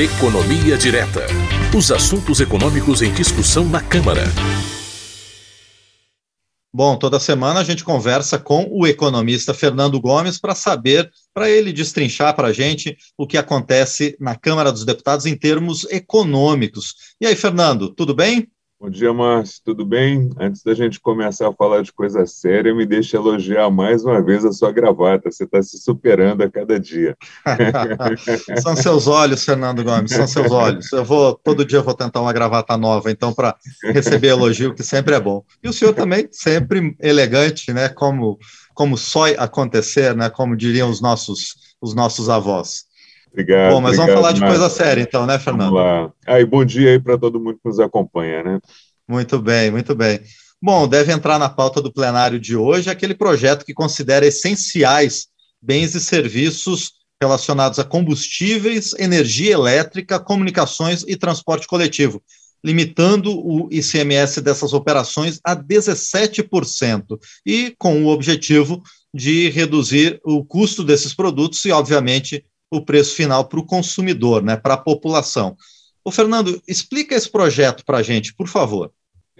Economia Direta. Os assuntos econômicos em discussão na Câmara. Bom, toda semana a gente conversa com o economista Fernando Gomes para saber, para ele destrinchar para a gente o que acontece na Câmara dos Deputados em termos econômicos. E aí, Fernando, tudo bem? Bom dia, Márcio, tudo bem? Antes da gente começar a falar de coisa séria, me deixa elogiar mais uma vez a sua gravata. Você está se superando a cada dia. são seus olhos, Fernando Gomes, são seus olhos. Eu vou todo dia eu vou tentar uma gravata nova, então para receber elogio, que sempre é bom. E o senhor também sempre elegante, né? Como como só acontecer, né? Como diriam os nossos os nossos avós. Obrigado. Bom, mas obrigado, vamos falar de coisa séria, então, né, Fernando? Vamos lá. Aí, bom dia aí para todo mundo que nos acompanha, né? Muito bem, muito bem. Bom, deve entrar na pauta do plenário de hoje aquele projeto que considera essenciais bens e serviços relacionados a combustíveis, energia elétrica, comunicações e transporte coletivo, limitando o ICMS dessas operações a 17%, e com o objetivo de reduzir o custo desses produtos e, obviamente, o preço final para o consumidor, né, para a população. O Fernando, explica esse projeto para a gente, por favor.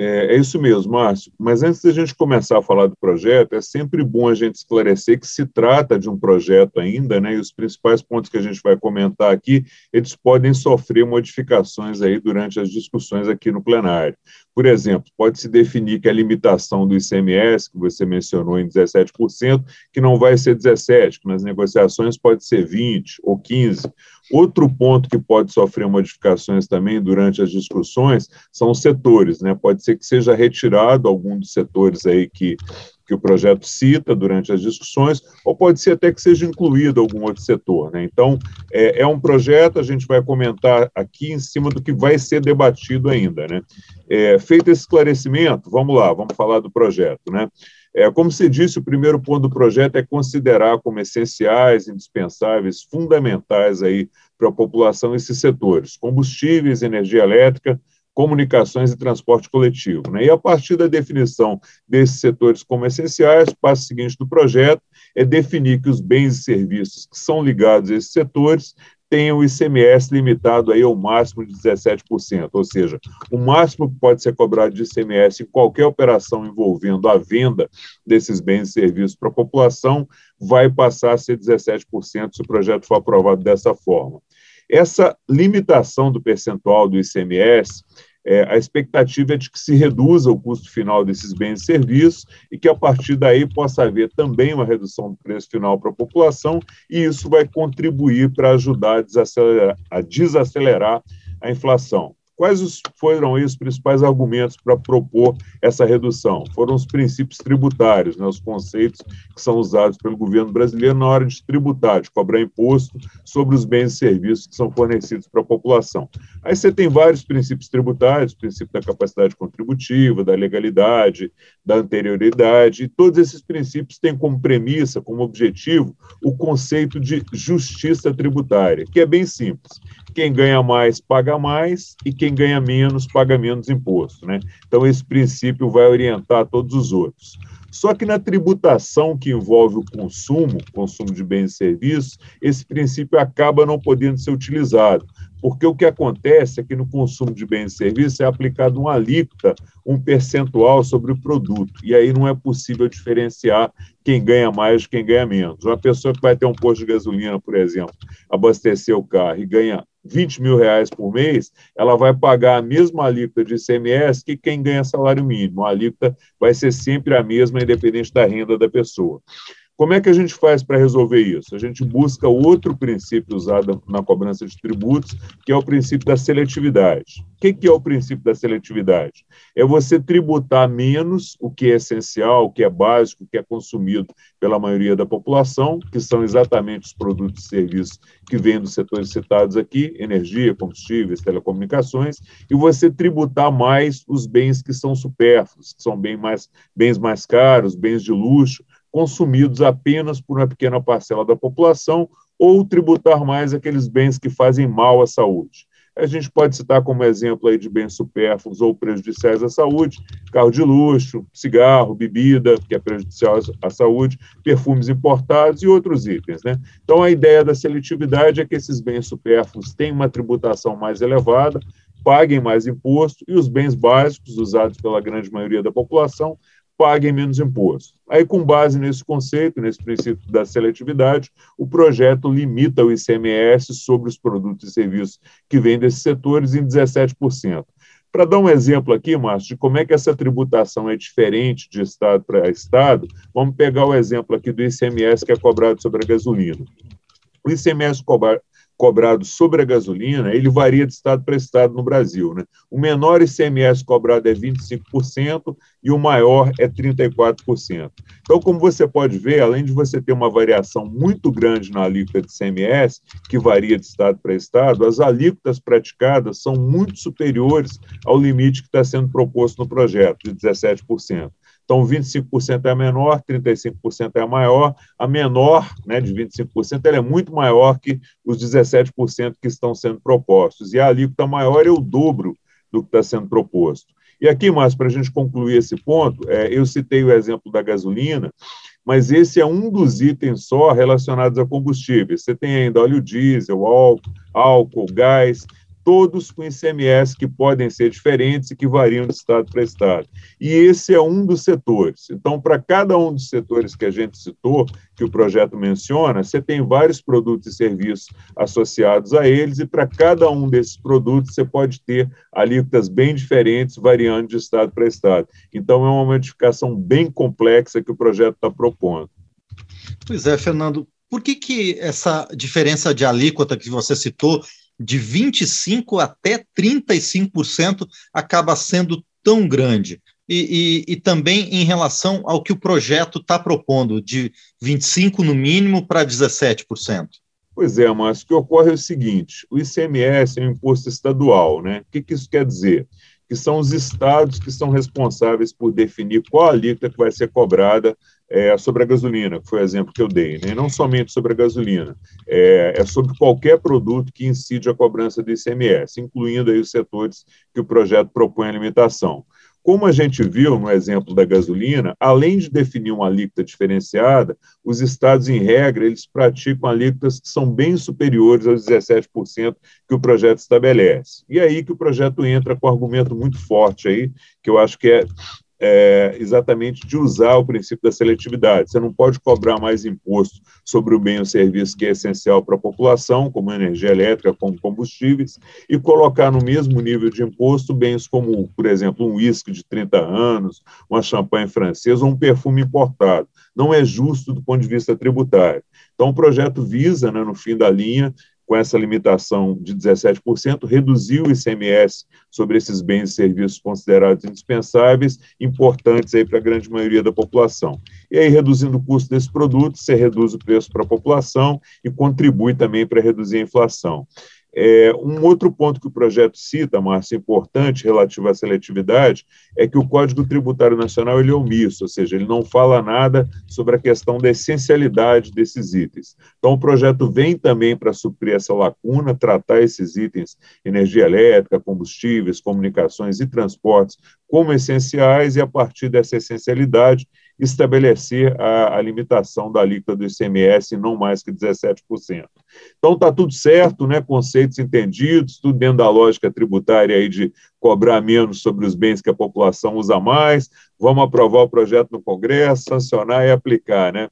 É, é, isso mesmo, Márcio. Mas antes da gente começar a falar do projeto, é sempre bom a gente esclarecer que se trata de um projeto ainda, né? E os principais pontos que a gente vai comentar aqui, eles podem sofrer modificações aí durante as discussões aqui no plenário. Por exemplo, pode-se definir que a limitação do ICMS, que você mencionou em 17%, que não vai ser 17%, que nas negociações pode ser 20% ou 15%. Outro ponto que pode sofrer modificações também durante as discussões são os setores, né? Pode ser que seja retirado algum dos setores aí que que o projeto cita durante as discussões, ou pode ser até que seja incluído algum outro setor. Né? Então, é, é, um projeto, a gente vai comentar aqui em cima do que vai ser debatido ainda. Né? É, feito esse esclarecimento, vamos lá, vamos falar do projeto. Né? É, como se disse, o primeiro ponto do projeto é considerar como essenciais, indispensáveis, fundamentais aí para a população esses setores: combustíveis, energia elétrica, comunicações e transporte coletivo. Né? E a partir da definição desses setores como essenciais, o passo seguinte do projeto é definir que os bens e serviços que são ligados a esses setores tenham o ICMS limitado aí ao máximo de 17%, ou seja, o máximo que pode ser cobrado de ICMS em qualquer operação envolvendo a venda desses bens e serviços para a população vai passar a ser 17% se o projeto for aprovado dessa forma. Essa limitação do percentual do ICMS, é, a expectativa é de que se reduza o custo final desses bens e serviços e que, a partir daí, possa haver também uma redução do preço final para a população, e isso vai contribuir para ajudar a desacelerar, a desacelerar a inflação. Quais foram os principais argumentos para propor essa redução? Foram os princípios tributários, né, os conceitos que são usados pelo governo brasileiro na hora de tributar, de cobrar imposto sobre os bens e serviços que são fornecidos para a população. Aí você tem vários princípios tributários, princípio da capacidade contributiva, da legalidade, da anterioridade, e todos esses princípios têm como premissa, como objetivo, o conceito de justiça tributária, que é bem simples. Quem ganha mais, paga mais, e quem ganha menos, paga menos imposto. Né? Então, esse princípio vai orientar todos os outros. Só que na tributação que envolve o consumo, consumo de bens e serviços, esse princípio acaba não podendo ser utilizado, porque o que acontece é que no consumo de bens e serviços é aplicado uma alíquota, um percentual sobre o produto, e aí não é possível diferenciar quem ganha mais de quem ganha menos. Uma pessoa que vai ter um posto de gasolina, por exemplo, abastecer o carro e ganha 20 mil reais por mês, ela vai pagar a mesma alíquota de ICMS que quem ganha salário mínimo. A alíquota vai ser sempre a mesma, independente da renda da pessoa. Como é que a gente faz para resolver isso? A gente busca outro princípio usado na cobrança de tributos, que é o princípio da seletividade. O que é o princípio da seletividade? É você tributar menos o que é essencial, o que é básico, o que é consumido pela maioria da população, que são exatamente os produtos e serviços que vêm dos setores citados aqui, energia, combustíveis, telecomunicações, e você tributar mais os bens que são supérfluos, que são bem mais, bens mais caros, bens de luxo, consumidos apenas por uma pequena parcela da população ou tributar mais aqueles bens que fazem mal à saúde. A gente pode citar como exemplo aí de bens supérfluos ou prejudiciais à saúde, carro de luxo, cigarro, bebida, que é prejudicial à saúde, perfumes importados e outros itens. Né? Então, a ideia da seletividade é que esses bens supérfluos têm uma tributação mais elevada, paguem mais imposto e os bens básicos usados pela grande maioria da população paguem menos imposto. Aí, com base nesse conceito, nesse princípio da seletividade, o projeto limita o ICMS sobre os produtos e serviços que vêm desses setores em 17%. Para dar um exemplo aqui, Márcio, de como é que essa tributação é diferente de estado para estado, vamos pegar o exemplo aqui do ICMS que é cobrado sobre a gasolina. O ICMS cobrado sobre a gasolina, ele varia de estado para estado no Brasil. Né? O menor ICMS cobrado é 25% e o maior é 34%. Então, como você pode ver, além de você ter uma variação muito grande na alíquota de ICMS, que varia de estado para estado, as alíquotas praticadas são muito superiores ao limite que está sendo proposto no projeto, de 17%. Então, 25% é menor, 35% é maior. A menor, né, de 25%, ela é muito maior que os 17% que estão sendo propostos. E a alíquota maior é o dobro do que está sendo proposto. E aqui, mais para a gente concluir esse ponto, é, eu citei o exemplo da gasolina, mas esse é um dos itens só relacionados a combustíveis. Você tem ainda óleo diesel, álcool, álcool gás, todos com ICMS que podem ser diferentes e que variam de estado para estado. E esse é um dos setores. Então, para cada um dos setores que a gente citou, que o projeto menciona, você tem vários produtos e serviços associados a eles, e para cada um desses produtos você pode ter alíquotas bem diferentes, variando de estado para estado. Então, é uma modificação bem complexa que o projeto está propondo. Pois é, Fernando. Por que, que essa diferença de alíquota que você citou de 25% até 35% acaba sendo tão grande. E, e, e, também em relação ao que o projeto está propondo, de 25% no mínimo para 17%. Pois é, mas o que ocorre é o seguinte: o ICMS é um imposto estadual, né? O que, que isso quer dizer? Que são os estados que são responsáveis por definir qual alíquota que vai ser cobrada é, sobre a gasolina, que foi o exemplo que eu dei, né? não somente sobre a gasolina, é, é, sobre qualquer produto que incide a cobrança do ICMS, incluindo aí os setores que o projeto propõe a limitação. Como a gente viu no exemplo da gasolina, além de definir uma alíquota diferenciada, os estados, em regra, eles praticam alíquotas que são bem superiores aos 17% que o projeto estabelece. E aí que o projeto entra com um argumento muito forte aí, que eu acho que é é, exatamente de usar o princípio da seletividade. Você não pode cobrar mais imposto sobre o bem ou serviço que é essencial para a população, como energia elétrica, como combustíveis, e colocar no mesmo nível de imposto bens como, por exemplo, um uísque de 30 anos, uma champanhe francesa ou um perfume importado. Não é justo do ponto de vista tributário. Então, o projeto visa, né, no fim da linha, com essa limitação de 17%, reduziu o ICMS sobre esses bens e serviços considerados indispensáveis, importantes para a grande maioria da população. E aí, reduzindo o custo desse produto, você reduz o preço para a população e contribui também para reduzir a inflação. É, um outro ponto que o projeto cita, Márcio, importante, relativo à seletividade, é que o Código Tributário Nacional ele é omisso, ou seja, ele não fala nada sobre a questão da essencialidade desses itens. Então, o projeto vem também para suprir essa lacuna, tratar esses itens, energia elétrica, combustíveis, comunicações e transportes, como essenciais, e a partir dessa essencialidade, estabelecer a, a limitação da alíquota do ICMS em não mais que 17%. Então está tudo certo, né? conceitos entendidos, tudo dentro da lógica tributária aí de cobrar menos sobre os bens que a população usa mais, vamos aprovar o projeto no Congresso, sancionar e aplicar, né?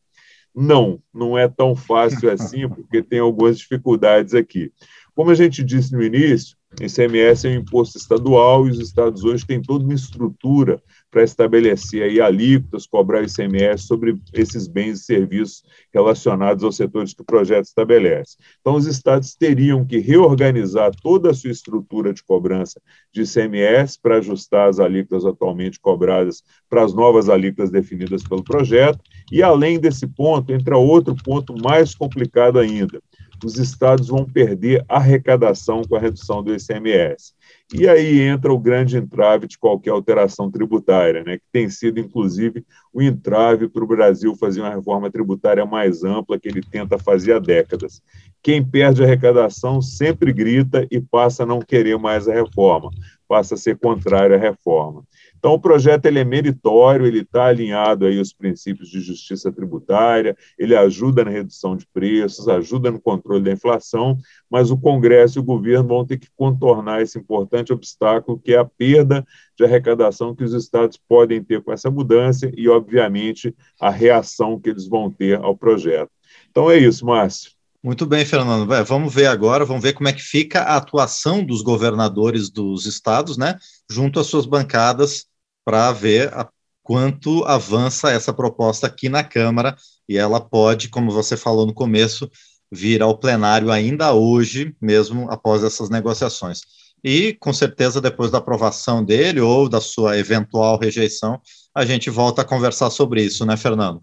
Não, não é tão fácil assim, porque tem algumas dificuldades aqui. Como a gente disse no início, ICMS é um imposto estadual e os estados hoje têm toda uma estrutura para estabelecer aí alíquotas, cobrar ICMS sobre esses bens e serviços relacionados aos setores que o projeto estabelece. Então, os estados teriam que reorganizar toda a sua estrutura de cobrança de ICMS para ajustar as alíquotas atualmente cobradas para as novas alíquotas definidas pelo projeto, e além desse ponto, entra outro ponto mais complicado ainda os estados vão perder arrecadação com a redução do ICMS. E aí entra o grande entrave de qualquer alteração tributária, né, que tem sido, inclusive, o entrave para o Brasil fazer uma reforma tributária mais ampla que ele tenta fazer há décadas. Quem perde arrecadação sempre grita e passa a não querer mais a reforma, passa a ser contrário à reforma. Então, o projeto ele é meritório, ele está alinhado aí aos princípios de justiça tributária, ele ajuda na redução de preços, ajuda no controle da inflação, mas o Congresso e o governo vão ter que contornar esse importante obstáculo, que é a perda de arrecadação que os estados podem ter com essa mudança e, obviamente, a reação que eles vão ter ao projeto. Então, é isso, Márcio. Muito bem, Fernando. Vamos ver agora, vamos ver como é que fica a atuação dos governadores dos estados, né, junto às suas bancadas, para ver a, quanto avança essa proposta aqui na Câmara, e ela pode, como você falou no começo, vir ao plenário ainda hoje, mesmo após essas negociações. E, com certeza, depois da aprovação dele ou da sua eventual rejeição, a gente volta a conversar sobre isso, né, Fernando?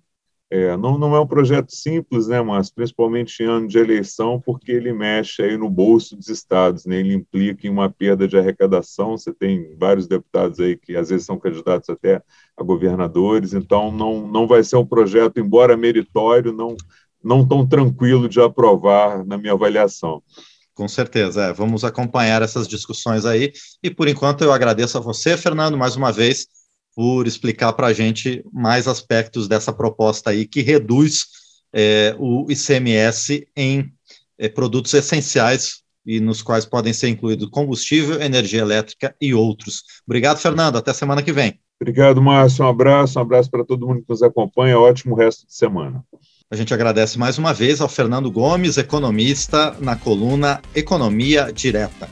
É, não, não é um projeto simples, né, mas principalmente em ano de eleição, porque ele mexe aí no bolso dos estados, né, ele implica em uma perda de arrecadação, você tem vários deputados aí que às vezes são candidatos até a governadores, então não, não vai ser um projeto, embora meritório, não, não tão tranquilo de aprovar na minha avaliação. Com certeza, é. vamos acompanhar essas discussões aí, e por enquanto eu agradeço a você, Fernando, mais uma vez, por explicar para a gente mais aspectos dessa proposta aí que reduz é, o ICMS em é, produtos essenciais e nos quais podem ser incluídos combustível, energia elétrica e outros. Obrigado, Fernando. Até semana que vem. Obrigado, Márcio. Um abraço, um abraço para todo mundo que nos acompanha. Ótimo resto de semana. A gente agradece mais uma vez ao Fernando Gomes, economista, na coluna Economia Direta.